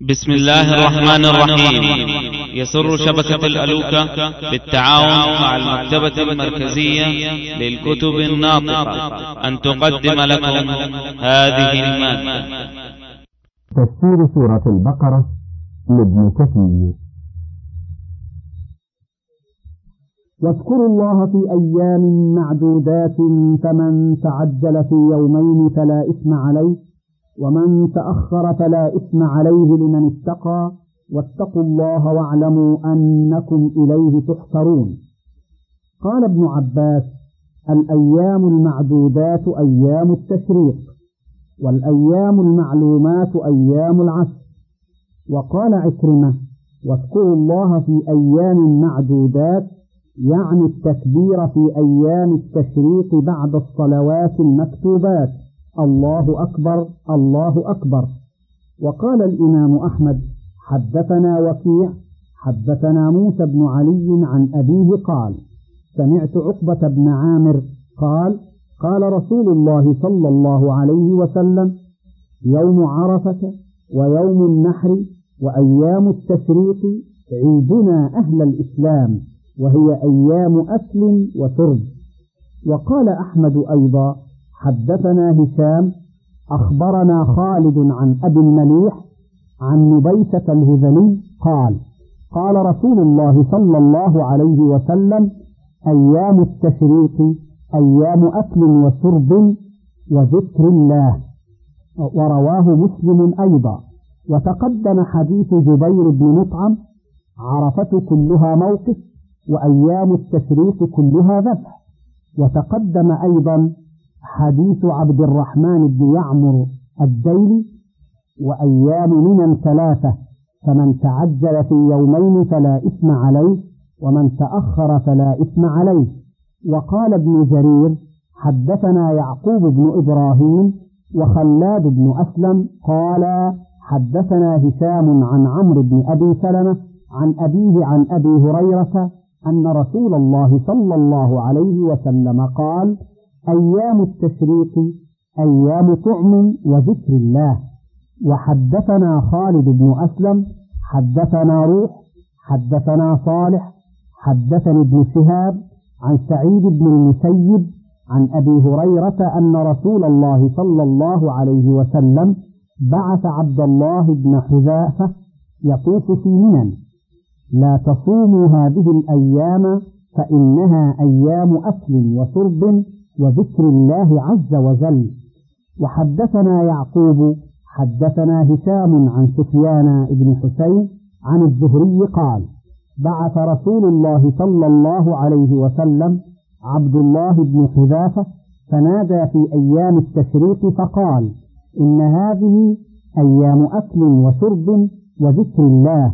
بسم الله الرحمن الرحيم. يسر شبكة الألوكة بالتعاون مع المكتبة المركزية للكتب الناطقة. أن تقدم لكم هذه المادة. تفسير سورة البقرة لابن كثير. واذكروا الله في أيام معدودات فمن تعجل في يومين فلا إثم عليه. ومن تأخر فلا إثم عليه لمن اتقى واتقوا الله واعلموا أنكم إليه تحشرون. قال ابن عباس الأيام المعدودات أيام التشريق والأيام المعلومات أيام العشر وقال عكرمة واذكروا الله في أيام معدودات يعني التكبير في أيام التشريق بعد الصلوات المكتوبات. الله أكبر الله أكبر. وقال الإمام أحمد حدثنا وكيع حدثنا موسى بن علي عن أبيه قال سمعت عقبة بن عامر قال قال رسول الله صلى الله عليه وسلم يوم عرفة ويوم النحر وأيام التشريق عيدنا أهل الإسلام وهي أيام أكل وشرب. وقال أحمد أيضا حدثنا هشام أخبرنا خالد عن أبي المليح عن نبيسة الهذلي قال قال رسول الله صلى الله عليه وسلم أيام التشريق أيام أكل وشرب وذكر الله. ورواه مسلم أيضا. وتقدم حديث جبير بن مطعم عرفة كلها موقف وأيام التشريق كلها ذبح. وتقدم أيضا حديث عبد الرحمن بن يعمر الديلي وأيام من ثلاثة فمن تعجل في يومين فلا إثم عليه ومن تأخر فلا إثم عليه. وقال ابن جرير حدثنا يعقوب بن إبراهيم وخلاد بن أسلم قال حدثنا هشام عن عمرو بن أبي سلمة عن أبيه عن أبي هريرة أن رسول الله صلى الله عليه وسلم قال أيام التشريق أيام طعم وذكر الله. وحدثنا خالد بن أسلم حدثنا روح حدثنا صالح حدثني ابن شهاب عن سعيد بن المسيب عن أبي هريرة أن رسول الله صلى الله عليه وسلم بعث عبد الله بن حذافة يطوف في منن لا تصوموا هذه الأيام فإنها أيام أكل وشرب وذكر الله عز وجل. وحدثنا يعقوب حدثنا هشام عن سفيان بن حسين عن الزهري قال بعث رسول الله صلى الله عليه وسلم عبد الله بن حذافة فنادى في أيام التشريق فقال إن هذه أيام أكل وشرب وذكر الله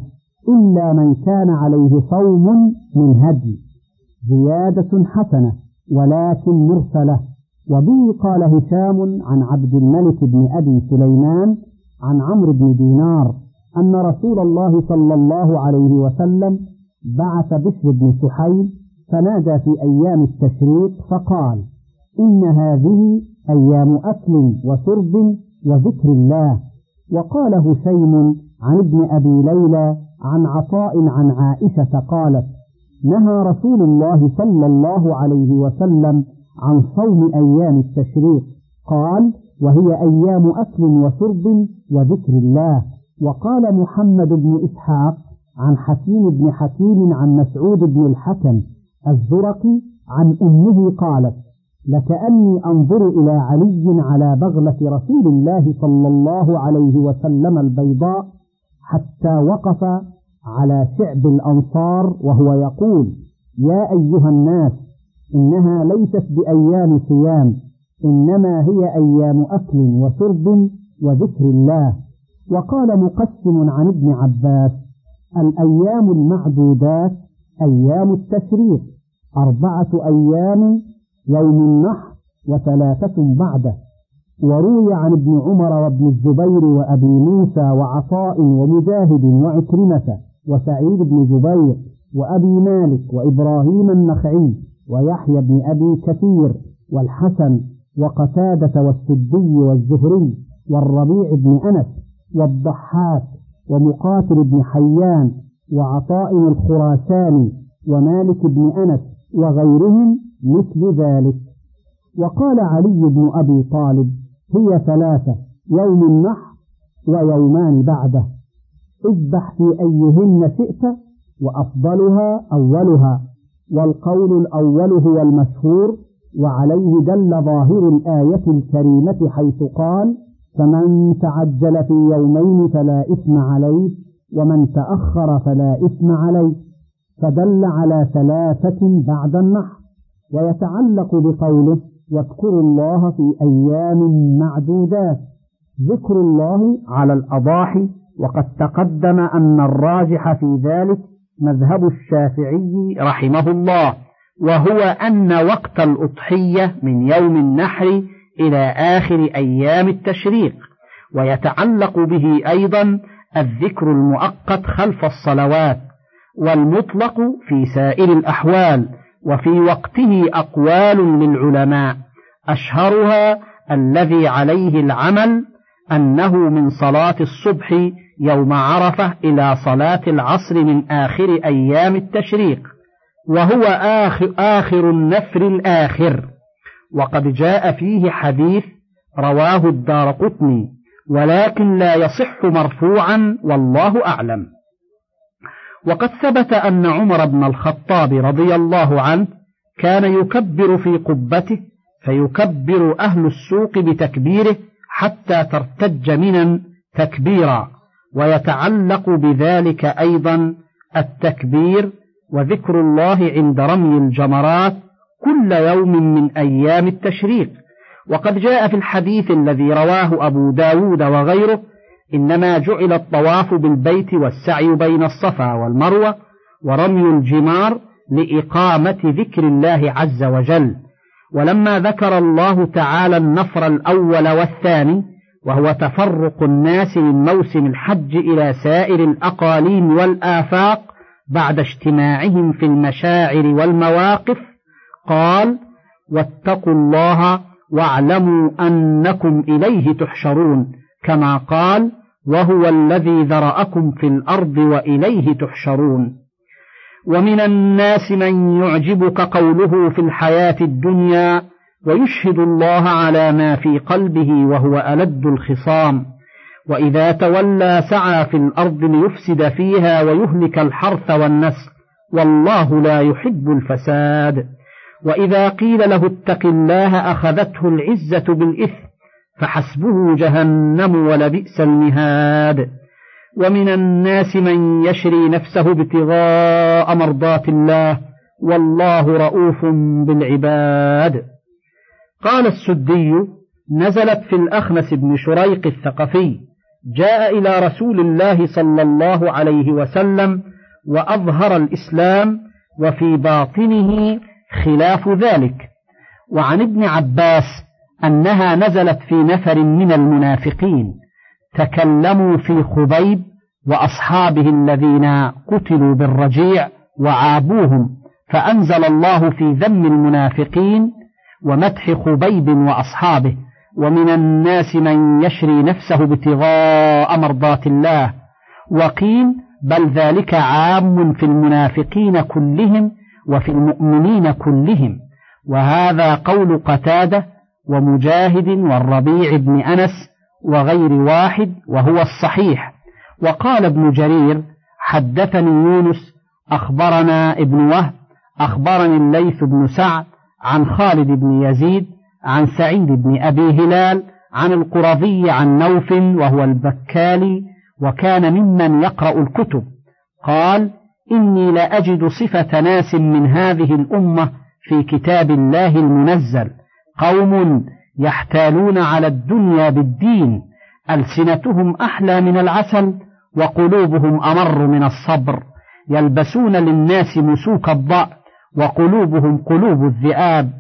إلا من كان عليه صوم من هدي. زيادة حسنة. ولكن مرسلة. وبه قال هشام عن عبد الملك بن أبي سليمان عن عمرو بن دينار أن رسول الله صلى الله عليه وسلم بعث بشر بن سحيل فنادى في أيام التشريق فقال إن هذه أيام أكل وشرب وذكر الله. وقال هشيم عن ابن أبي ليلى عن عطاء عن عائشة قالت نهى رسول الله صلى الله عليه وسلم عن صوم أيام التشريق. قال وهي أيام أكل وشرب وذكر الله. وقال محمد بن إسحاق عن حكيم بن حكيم عن مسعود بن الحكم الزرقي عن أمه قالت لكأني أنظر إلى علي على بغلة رسول الله صلى الله عليه وسلم البيضاء حتى وقف على شعب الأنصار وهو يقول يا أيها الناس إنها ليست بأيام صيام إنما هي أيام أكل وشرب وذكر الله. وقال مقسم عن ابن عباس الأيام المعدودات أيام التشريق أربعة أيام يوم النحر وثلاثة بعده. وروي عن ابن عمر وابن الزبير وأبي موسى وعطاء ومجاهد وعكرمة. وسعيد بن جبير وأبي مالك وإبراهيم النخعي ويحيى بن أبي كثير والحسن وقتادة والسدي والزهري والربيع بن أنس والضحاك ومقاتل بن حيان وعطاء الخراساني ومالك بن أنس وغيرهم مثل ذلك. وقال علي بن أبي طالب هي ثلاثة يوم النحر ويومان بعده. اذبح في أيهن شئت وأفضلها أولها والقول الأول هو المشهور وعليه دل ظاهر الآية الكريمة حيث قال فمن تعجل في يومين فلا إثم عليه ومن تأخر فلا إثم عليه فدل على ثلاثة بعد النحر ويتعلق بقوله واذكروا الله في أيام معدودات ذكر الله على الأضاحي وقد تقدم أن الراجح في ذلك مذهب الشافعي رحمه الله وهو أن وقت الأضحية من يوم النحر إلى آخر أيام التشريق ويتعلق به أيضا الذكر المؤقت خلف الصلوات والمطلق في سائر الأحوال وفي وقته أقوال للعلماء أشهرها الذي عليه العمل أنه من صلاة الصبح يوم عرفة إلى صلاة العصر من آخر أيام التشريق وهو آخر, آخر النفر الآخر. وقد جاء فيه حديث رواه الدار قطني ولكن لا يصح مرفوعا والله أعلم. وقد ثبت أن عمر بن الخطاب رضي الله عنه كان يكبر في قبته فيكبر أهل السوق بتكبيره حتى ترتج منا تكبيرا. ويتعلق بذلك أيضا التكبير وذكر الله عند رمي الجمرات كل يوم من أيام التشريق. وقد جاء في الحديث الذي رواه أبو داود وغيره إنما جعل الطواف بالبيت والسعي بين الصفا والمروة ورمي الجمار لإقامة ذكر الله عز وجل. ولما ذكر الله تعالى النفر الأول والثاني وهو تفرق الناس من موسم الحج إلى سائر الأقاليم والآفاق بعد اجتماعهم في المشاعر والمواقف. قال واتقوا الله واعلموا أنكم إليه تحشرون كما قال وهو الذي ذرأكم في الأرض وإليه تحشرون. ومن الناس من يعجبك قوله في الحياة الدنيا ويشهد الله على ما في قلبه وهو ألد الخصام. وإذا تولى سعى في الأرض ليفسد فيها ويهلك الحرث والنسل والله لا يحب الفساد. وإذا قيل له اتق الله أخذته العزة بالإثم فحسبه جهنم ولبئس المهاد. ومن الناس من يشري نفسه ابتغاء مرضات الله والله رؤوف بالعباد. قال السدي نزلت في الأخنس بن شريق الثقفي جاء إلى رسول الله صلى الله عليه وسلم وأظهر الإسلام وفي باطنه خلاف ذلك. وعن ابن عباس أنها نزلت في نفر من المنافقين تكلموا في خبيب وأصحابه الذين قتلوا بالرجيع وعابوهم فأنزل الله في ذم المنافقين ومدح خبيب وأصحابه ومن الناس من يشري نفسه ابتغاء مرضات الله. وقيل بل ذلك عام في المنافقين كلهم وفي المؤمنين كلهم. وهذا قول قتادة ومجاهد والربيع بن أنس وغير واحد وهو الصحيح. وقال ابن جرير حدثني يونس أخبرنا ابن وهب أخبرني الليث بن سعد عن خالد بن يزيد عن سعيد بن أبي هلال عن القرظي عن نوف وهو البكالي وكان ممن يقرأ الكتب. قال إني لأجد صفة ناس من هذه الأمة في كتاب الله المنزل. قوم يحتالون على الدنيا بالدين ألسنتهم أحلى من العسل وقلوبهم أمر من الصبر. يلبسون للناس مسوك الضأ وقلوبهم قلوب الذئاب.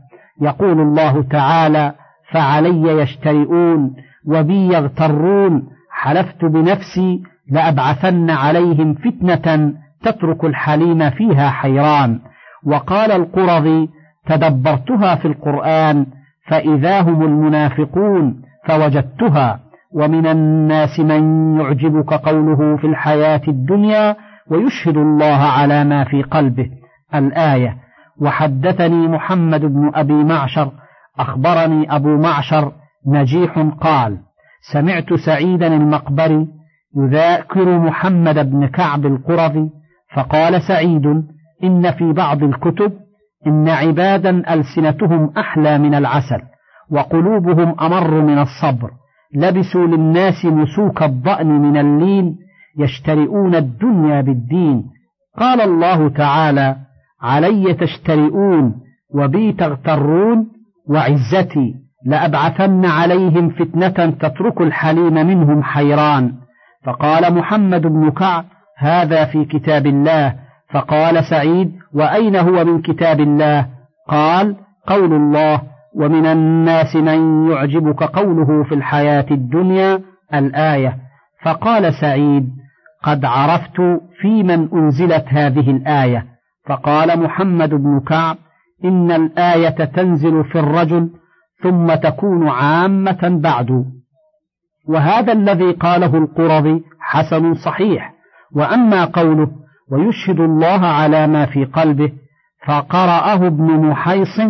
يقول الله تعالى فعلي يشترئون وبي يغترون. حلفت بنفسي لأبعثن عليهم فتنة تترك الحليم فيها حيران وقال القرظي تدبرتها في القرآن فإذا هم المنافقون فوجدتها. ومن الناس من يعجبك قوله في الحياة الدنيا ويشهد الله على ما في قلبه الآية. وحدثني محمد بن أبي معشر أخبرني أبو معشر نجيح قال سمعت سعيدا المقبري يذاكر محمد بن كعب القرظي فقال سعيد إن في بعض الكتب إن عبادا ألسنتهم أحلى من العسل وقلوبهم أمر من الصبر لبسوا للناس مسوك الضأن من اللين يشترئون الدنيا بالدين. قال الله تعالى علي تشترئون وبي تغترون وعزتي لأبعثن عليهم فتنة تترك الحليم منهم حيران. فقال محمد بن كعب هذا في كتاب الله. فقال سعيد وأين هو من كتاب الله؟ قال قول الله ومن الناس من يعجبك قوله في الحياة الدنيا الآية. فقال سعيد قد عرفت في من أنزلت هذه الآية. فقال محمد بن كعب إن الآية تنزل في الرجل ثم تكون عامة بعد. وهذا الذي قاله القرظي حسن صحيح وأما قوله ويشهد الله على ما في قلبه فقرأه ابن محيص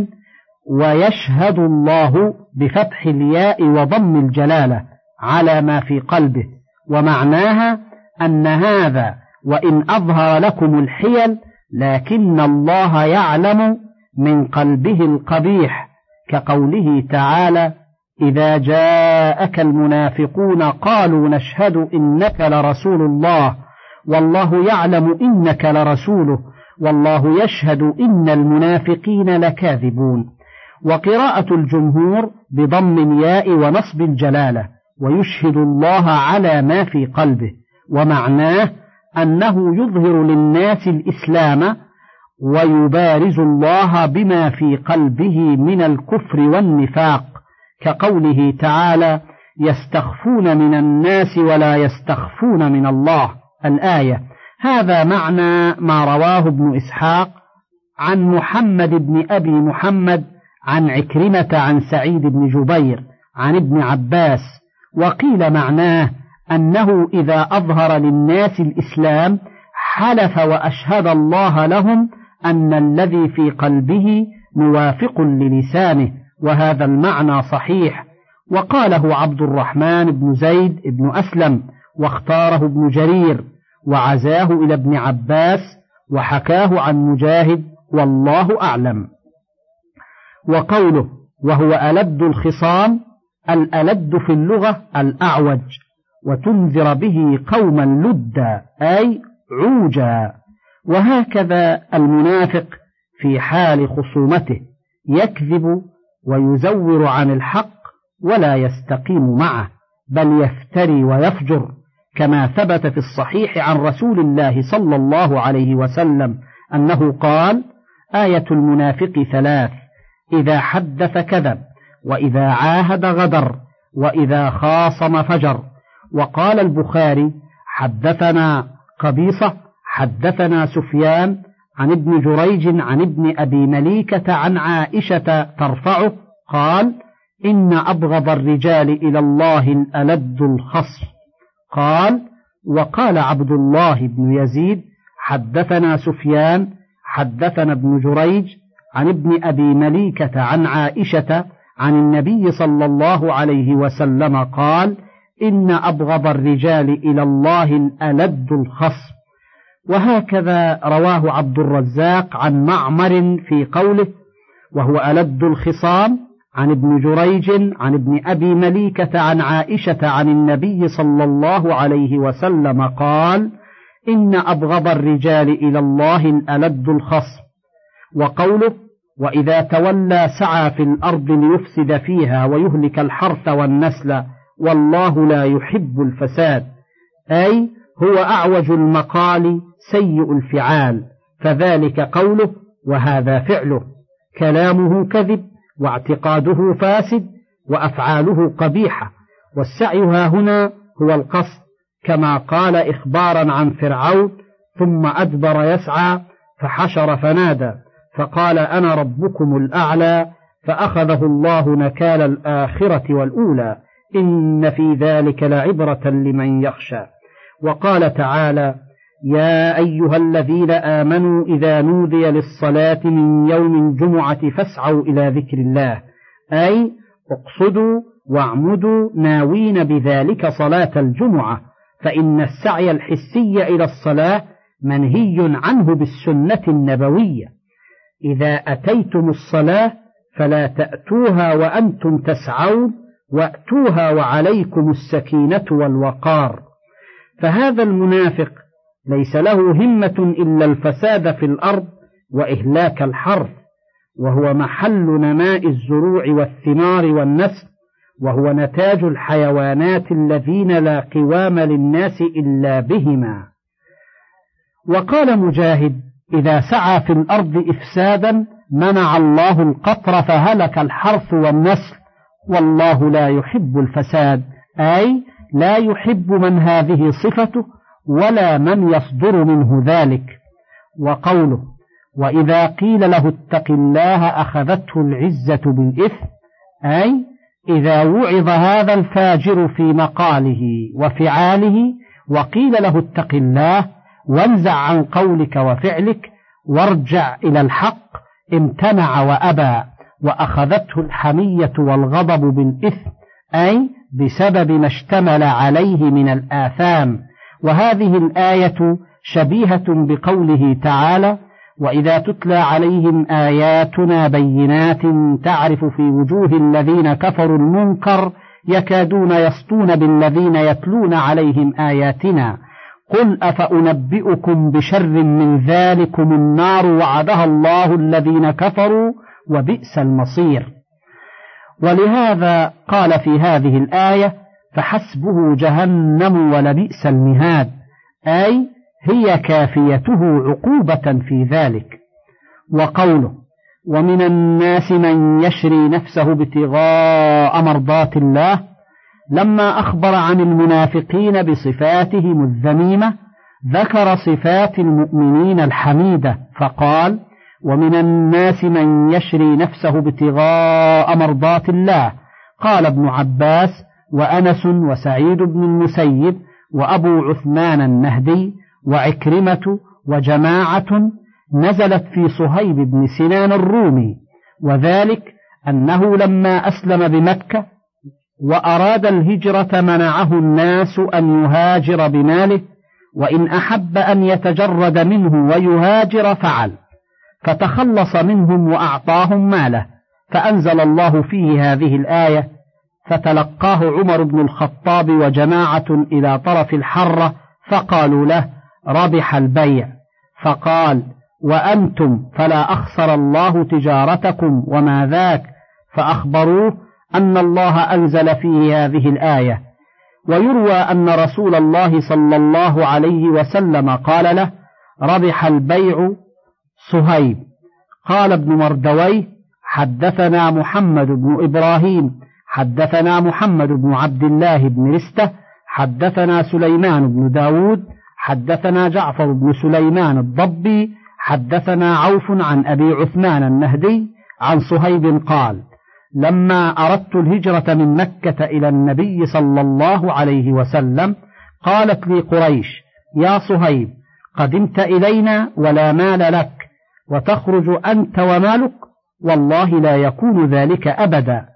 ويشهد الله بفتح الياء وضم الجلالة على ما في قلبه. ومعناها أن هذا وإن أظهر لكم الحيل لكن الله يعلم من قلبه القبيح كقوله تعالى إذا جاءك المنافقون قالوا نشهد إنك لرسول الله والله يعلم إنك لرسوله والله يشهد إن المنافقين لكاذبون. وقراءة الجمهور بضم الياء ونصب الجلالة ويشهد الله على ما في قلبه ومعناه أنه يظهر للناس الإسلام ويبارز الله بما في قلبه من الكفر والنفاق كقوله تعالى يستخفون من الناس ولا يستخفون من الله. الآية. هذا معنى ما رواه ابن إسحاق عن محمد بن أبي محمد عن عكرمة عن سعيد بن جبير عن ابن عباس وقيل معناه أنه إذا أظهر للناس الإسلام حلف وأشهد الله لهم أن الذي في قلبه موافق للسانه وهذا المعنى صحيح. وقاله عبد الرحمن بن زيد بن أسلم واختاره ابن جرير وعزاه إلى ابن عباس وحكاه عن مجاهد والله أعلم. وقوله وهو ألد الخصام الألد في اللغة الأعوج. وتنذر به قوما لدا أي عوجا. وهكذا المنافق في حال خصومته يكذب ويزور عن الحق ولا يستقيم معه بل يفتري ويفجر كما ثبت في الصحيح عن رسول الله صلى الله عليه وسلم أنه قال آية المنافق ثلاث إذا حدث كذب وإذا عاهد غدر وإذا خاصم فجر. وقال البخاري حدثنا قبيصة حدثنا سفيان عن ابن جريج عن ابن أبي مليكة عن عائشة ترفعه قال إن أبغض الرجال إلى الله الألد الخصر. قال وقال عبد الله بن يزيد حدثنا سفيان حدثنا ابن جريج عن ابن أبي مليكة عن عائشة عن النبي صلى الله عليه وسلم قال إن أبغض الرجال إلى الله الألد الخصم. وهكذا رواه عبد الرزاق عن معمر في قوله وهو ألد الخصام. عن ابن جريج عن ابن أبي مليكة عن عائشة عن النبي صلى الله عليه وسلم قال إن أبغض الرجال إلى الله الألد الخصم. وقوله وإذا تولى سعى في الأرض ليفسد فيها ويهلك الحرث والنسل. والله لا يحب الفساد. أي هو أعوج المقال سيء الفعال. فذلك قوله وهذا فعله. كلامه كذب واعتقاده فاسد وأفعاله قبيحة. والسعي ها هنا هو القصد. كما قال إخبارا عن فرعون ثم أدبر يسعى فحشر فنادى. فقال أنا ربكم الأعلى فأخذه الله نكال الآخرة والأولى. إن في ذلك لعبرة لمن يخشى. وقال تعالى يا أيها الذين آمنوا إذا نودي للصلاة من يوم الجمعة فاسعوا إلى ذكر الله. أي اقصدوا واعمدوا ناوين بذلك صلاة الجمعة فإن السعي الحسي إلى الصلاة منهي عنه بالسنة النبوية. إذا أتيتم الصلاة فلا تأتوها وأنتم تسعون. وأتوها وعليكم السكينة والوقار. فهذا المنافق ليس له همة إلا الفساد في الأرض وإهلاك الحرث وهو محل نماء الزروع والثمار والنسل وهو نتاج الحيوانات الذين لا قوام للناس إلا بهما. وقال مجاهد إذا سعى في الأرض إفسادا منع الله القطر فهلك الحرث والنسل. والله لا يحب الفساد. أي لا يحب من هذه صفته ولا من يصدر منه ذلك. وقوله وإذا قيل له اتق الله أخذته العزة بالإثم. أي إذا وعظ هذا الفاجر في مقاله وفعاله وقيل له اتق الله وانزع عن قولك وفعلك وارجع إلى الحق امتنع وأبى. وأخذته الحمية والغضب بالإثم أي بسبب ما اشتمل عليه من الآثام. وهذه الآية شبيهة بقوله تعالى وإذا تتلى عليهم آياتنا بينات تعرف في وجوه الذين كفروا المنكر يكادون يسطون بالذين يتلون عليهم آياتنا. قل أفأنبئكم بشر من ذلكم النار وعدها الله الذين كفروا؟ وبئس المصير. ولهذا قال في هذه الآية فحسبه جهنم ولبئس المهاد أي هي كافيته عقوبة في ذلك. وقوله ومن الناس من يشري نفسه ابتغاء مرضات الله لما أخبر عن المنافقين بصفاتهم الذميمة ذكر صفات المؤمنين الحميدة فقال ومن الناس من يشري نفسه ابتغاء مرضات الله. قال ابن عباس وأنس وسعيد بن المسيب وأبو عثمان النهدي وعكرمة وجماعة نزلت في صهيب بن سنان الرومي. وذلك أنه لما أسلم بمكة وأراد الهجرة منعه الناس أن يهاجر بماله وإن أحب أن يتجرد منه ويهاجر فعل. فتخلص منهم وأعطاهم ماله فأنزل الله فيه هذه الآية فتلقاه عمر بن الخطاب وجماعة إلى طرف الحرة فقالوا له ربح البيع فقال وأنتم فلا أخسر الله تجارتكم وما ذاك فأخبروه أن الله أنزل فيه هذه الآية. ويروى أن رسول الله صلى الله عليه وسلم قال له ربح البيع صهيب. قال ابن مردويه حدثنا محمد بن إبراهيم حدثنا محمد بن عبد الله بن رستة حدثنا سليمان بن داود حدثنا جعفر بن سليمان الضبي حدثنا عوف عن أبي عثمان النهدي عن صهيب قال لما أردت الهجرة من مكة إلى النبي صلى الله عليه وسلم قالت لي قريش يا صهيب قدمت إلينا ولا مال لك. وتخرج أنت ومالك والله لا يكون ذلك أبدا.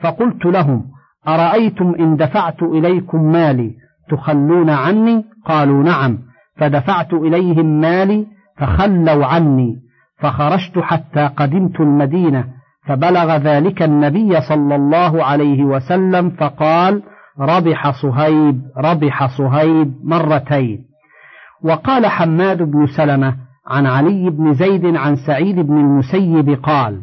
فقلت لهم أرأيتم إن دفعت إليكم مالي تخلون عني؟ قالوا نعم. فدفعت إليهم مالي فخلوا عني. فخرجت حتى قدمت المدينة. فبلغ ذلك النبي صلى الله عليه وسلم فقال ربح صهيب ربح صهيب مرتين. وقال حماد بن سلمة عن علي بن زيد عن سعيد بن المسيب قال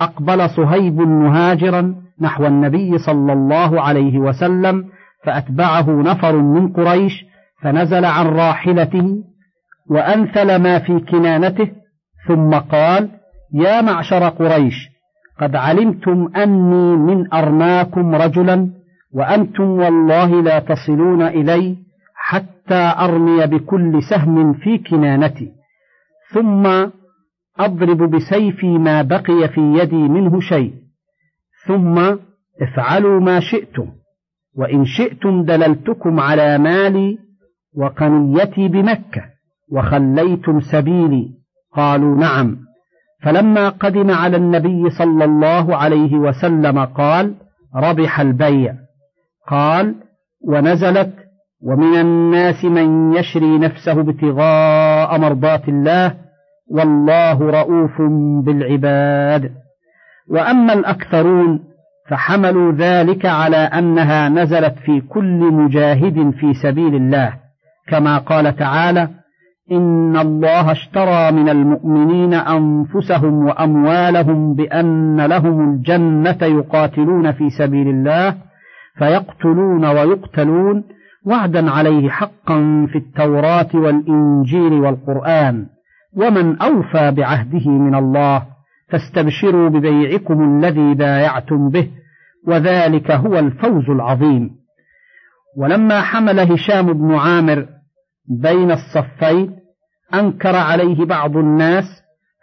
أقبل صهيب مهاجرا نحو النبي صلى الله عليه وسلم فأتبعه نفر من قريش فنزل عن راحلته وأنثل ما في كنانته ثم قال يا معشر قريش قد علمتم أني من أرناكم رجلا وأنتم والله لا تصلون إلي حتى أرمي بكل سهم في كنانتي. ثم أضرب بسيفي ما بقي في يدي منه شيء. ثم افعلوا ما شئتم وإن شئتم دللتكم على مالي وقنيتي بمكة وخليتم سبيلي. قالوا نعم. فلما قدم على النبي صلى الله عليه وسلم قال ربح البيع. قال ونزلت ومن الناس من يشري نفسه ابتغاء مرضات الله والله رؤوف بالعباد. وأما الأكثرون فحملوا ذلك على أنها نزلت في كل مجاهد في سبيل الله. كما قال تعالى إن الله اشترى من المؤمنين أنفسهم وأموالهم بأن لهم الجنة يقاتلون في سبيل الله فيقتلون ويقتلون وعدا عليه حقا في التوراة والإنجيل والقرآن. ومن أوفى بعهده من الله فاستبشروا ببيعكم الذي بايعتم به وذلك هو الفوز العظيم. ولما حمل هشام بن عامر بين الصفين أنكر عليه بعض الناس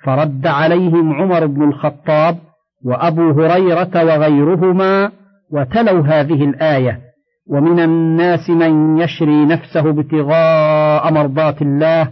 فرد عليهم عمر بن الخطاب وأبو هريرة وغيرهما وتلوا هذه الآية ومن الناس من يشري نفسه ابتغاء مرضات الله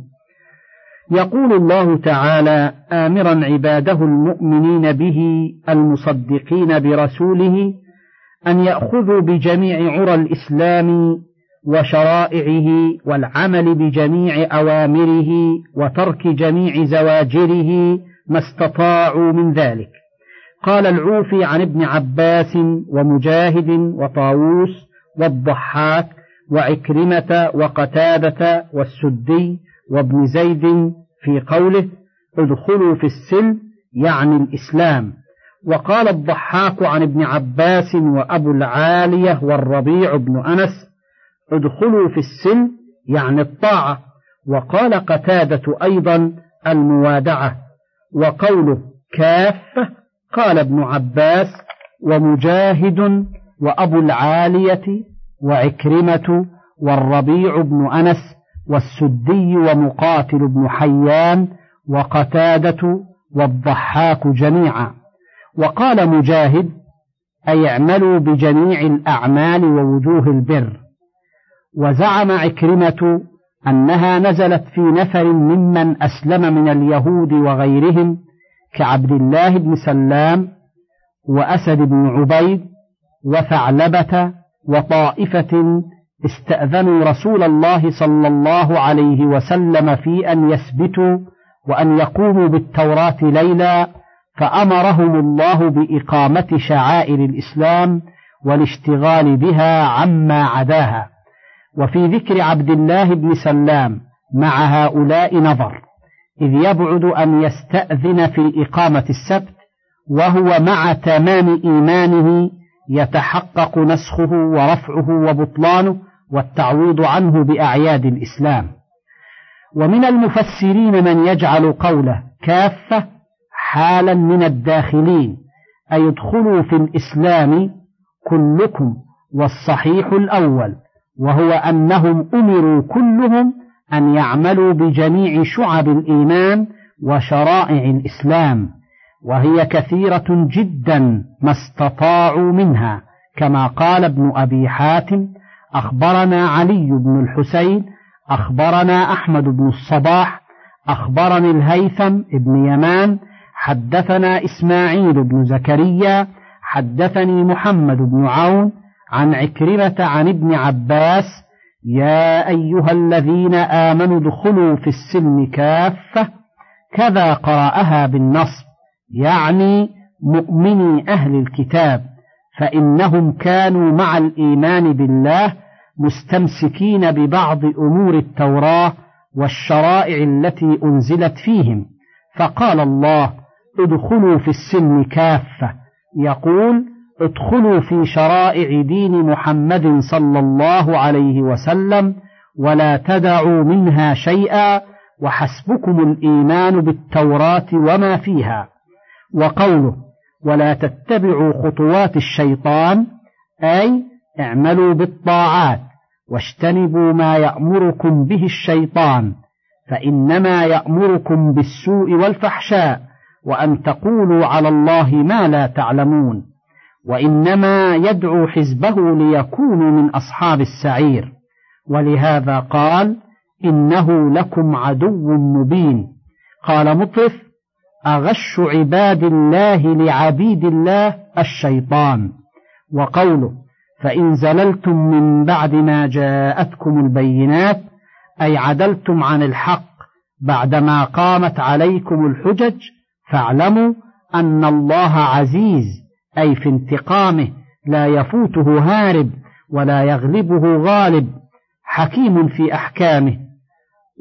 يقول الله تعالى آمرا عباده المؤمنين به المصدقين برسوله أن يأخذوا بجميع عرى الإسلام وشرائعه والعمل بجميع أوامره وترك جميع زواجره ما استطاعوا من ذلك. قال العوفي عن ابن عباس ومجاهد وطاووس والضحاك وعكرمة وقتاده والسدي وابن زيد في قوله ادخلوا في السلم يعني الإسلام. وقال الضحاك عن ابن عباس وأبو العالية والربيع بن أنس ادخلوا في السلم يعني الطاعة. وقال قتادة أيضا الموادعة. وقوله كافة قال ابن عباس ومجاهد وأبو العالية وعكرمة والربيع بن أنس والسدي ومقاتل بن حيان وقتادة والضحاك جميعا. وقال مجاهد أي اعملوا بجميع الأعمال ووجوه البر. وزعم عكرمة أنها نزلت في نفر ممن أسلم من اليهود وغيرهم كعبد الله بن سلام وأسد بن عبيد وثعلبة وطائفة استأذنوا رسول الله صلى الله عليه وسلم في أن يثبتوا وأن يقوموا بالتوراة ليلا فأمرهم الله بإقامة شعائر الإسلام والاشتغال بها عما عداها. وفي ذكر عبد الله بن سلام مع هؤلاء نظر إذ يبعد أن يستأذن في إقامة السبت وهو مع تمام إيمانه يتحقق نسخه ورفعه وبطلانه والتعويض عنه بأعياد الإسلام. ومن المفسرين من يجعل قوله كافة حالا من الداخلين أي ادخلوا في الإسلام كلكم والصحيح الأول وهو أنهم أمروا كلهم أن يعملوا بجميع شعب الإيمان وشرائع الإسلام وهي كثيرة جدا ما استطاعوا منها كما قال ابن أبي حاتم أخبرنا علي بن الحسين أخبرنا أحمد بن الصباح أخبرني الهيثم بن يمان حدثنا إسماعيل بن زكريا حدثني محمد بن عون عن عكرمة عن ابن عباس يا أيها الذين آمنوا ادخلوا في السلم كافة كذا قرأها بالنصب يعني مؤمني أهل الكتاب. فإنهم كانوا مع الإيمان بالله مستمسكين ببعض أمور التوراة والشرائع التي أنزلت فيهم. فقال الله ادخلوا في السلم كافة. يقول ادخلوا في شرائع دين محمد صلى الله عليه وسلم ولا تدعوا منها شيئا وحسبكم الإيمان بالتوراة وما فيها. وقوله ولا تتبعوا خطوات الشيطان أي اعملوا بالطاعات واجتنبوا ما يأمركم به الشيطان فإنما يأمركم بالسوء والفحشاء وأن تقولوا على الله ما لا تعلمون وإنما يدعو حزبه ليكونوا من أصحاب السعير. ولهذا قال إنه لكم عدو مبين. قال مطرف أغش عباد الله لعبيد الله الشيطان. وقوله فإن زللتم من بعد ما جاءتكم البينات أي عدلتم عن الحق بعدما قامت عليكم الحجج فاعلموا أن الله عزيز أي في انتقامه لا يفوته هارب ولا يغلبه غالب حكيم في أحكامه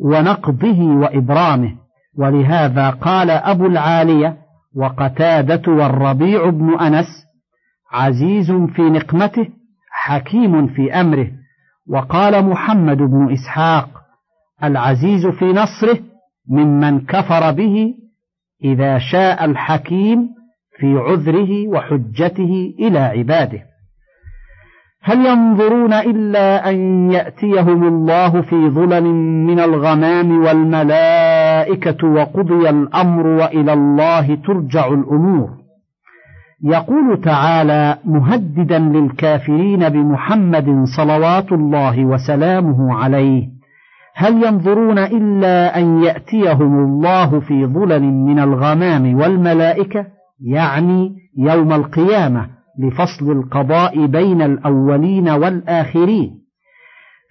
ونقضه وإبرامه. ولهذا قال أبو العالية وقتادة والربيع بن أنس عزيز في نقمته حكيم في أمره. وقال محمد بن إسحاق العزيز في نصره ممن كفر به إذا شاء الحكيم في عذره وحجته إلى عباده. هل ينظرون إلا أن يأتيهم الله في ظلل من الغمام والملائكة وقضي الأمر وإلى الله ترجع الأمور. يقول تعالى مهددا للكافرين بمحمد صلوات الله وسلامه عليه هل ينظرون إلا أن يأتيهم الله في ظلل من الغمام والملائكة يعني يوم القيامة لفصل القضاء بين الأولين والآخرين؟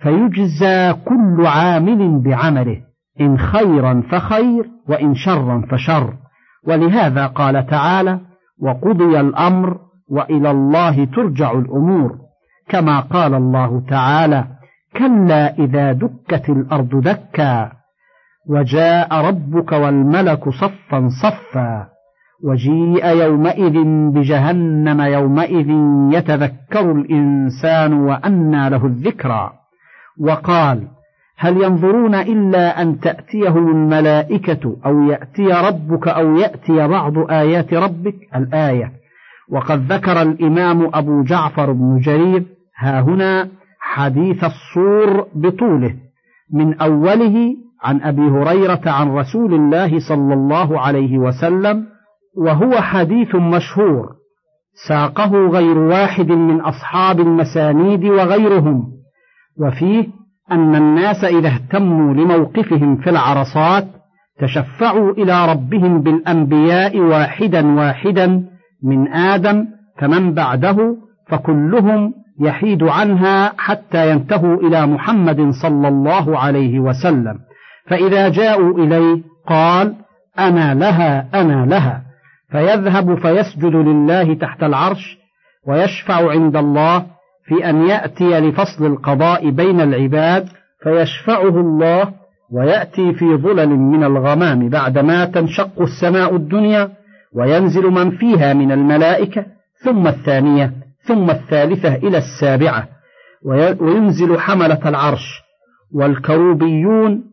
فيجزى كل عامل بعمله. إن خيرا فخير وإن شرا فشر. ولهذا قال تعالى وقضي الأمر وإلى الله ترجع الأمور. كما قال الله تعالى كلا إذا دكت الأرض دكا. وجاء ربك والملك صفا صفا. وجيء يومئذ بجهنم يومئذ يتذكر الإنسان وأنى له الذكرى. وقال هل ينظرون إلا أن تأتيهم الملائكة أو يأتي ربك أو يأتي بعض آيات ربك؟ الآية وقد ذكر الإمام أبو جعفر بن جرير ها هنا حديث الصور بطوله من أوله عن أبي هريرة عن رسول الله صلى الله عليه وسلم وهو حديث مشهور ساقه غير واحد من أصحاب المسانيد وغيرهم وفيه أن الناس إذا اهتموا لموقفهم في العرصات تشفعوا إلى ربهم بالأنبياء واحدا واحدا من آدم فمن بعده فكلهم يحيد عنها حتى ينتهوا إلى محمد صلى الله عليه وسلم. فإذا جاءوا إليه قال أنا لها أنا لها. فيذهب فيسجد لله تحت العرش ويشفع عند الله في أن يأتي لفصل القضاء بين العباد فيشفعه الله ويأتي في ظلل من الغمام بعدما تنشق السماء الدنيا وينزل من فيها من الملائكة ثم الثانية ثم الثالثة إلى السابعة وينزل حملة العرش والكروبيون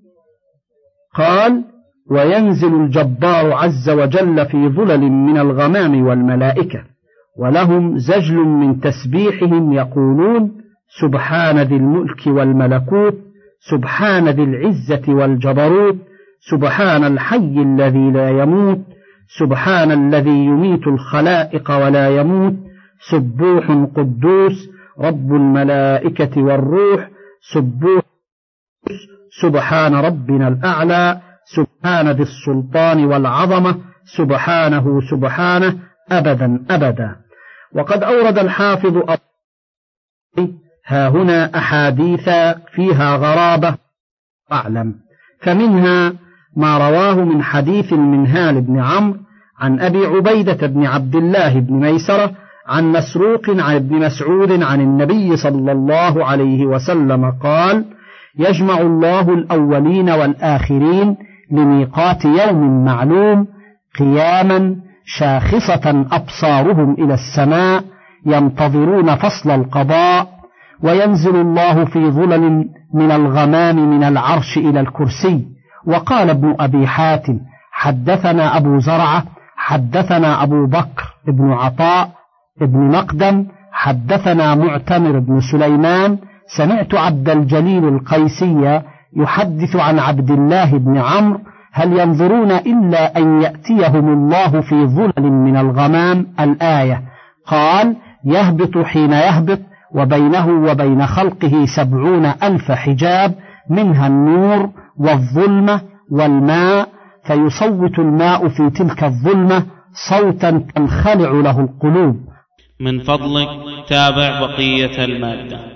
قال وينزل الجبار عز وجل في ظلل من الغمام والملائكة ولهم زجل من تسبيحهم يقولون سبحان ذي الملك والملكوت سبحان ذي العزة والجبروت سبحان الحي الذي لا يموت سبحان الذي يميت الخلائق ولا يموت سبوح قدوس رب الملائكة والروح سبوح سبحان ربنا الأعلى سبحان ذي السلطان والعظمة سبحانه سبحانه أبدا أبدا. وقد أورد الحافظ ها هنا أحاديث فيها غرابة. أعلم. فمنها ما رواه من حديث المنهال بن عمرو عن أبي عبيدة بن عبد الله بن ميسرة عن مسروق عن ابن مسعود عن النبي صلى الله عليه وسلم قال يجمع الله الأولين والآخرين لميقات يوم معلوم قياما شاخصة أبصارهم إلى السماء ينتظرون فصل القضاء وينزل الله في ظلل من الغمام من العرش إلى الكرسي. وقال ابن أبي حاتم حدثنا أبو زرعة حدثنا أبو بكر بن عطاء بن مقدم حدثنا معتمر بن سليمان. سمعت عبد الجليل القيسي يحدث عن عبد الله بن عمرو هل ينظرون إلا أن يأتيهم الله في ظلل من الغمام؟ الآية. قال يهبط حين يهبط وبينه وبين خلقه سبعون ألف حجاب منها النور والظلمة والماء فيصوت الماء في تلك الظلمة صوتا تنخلع له القلوب. من فضلك تابع بقية المادة.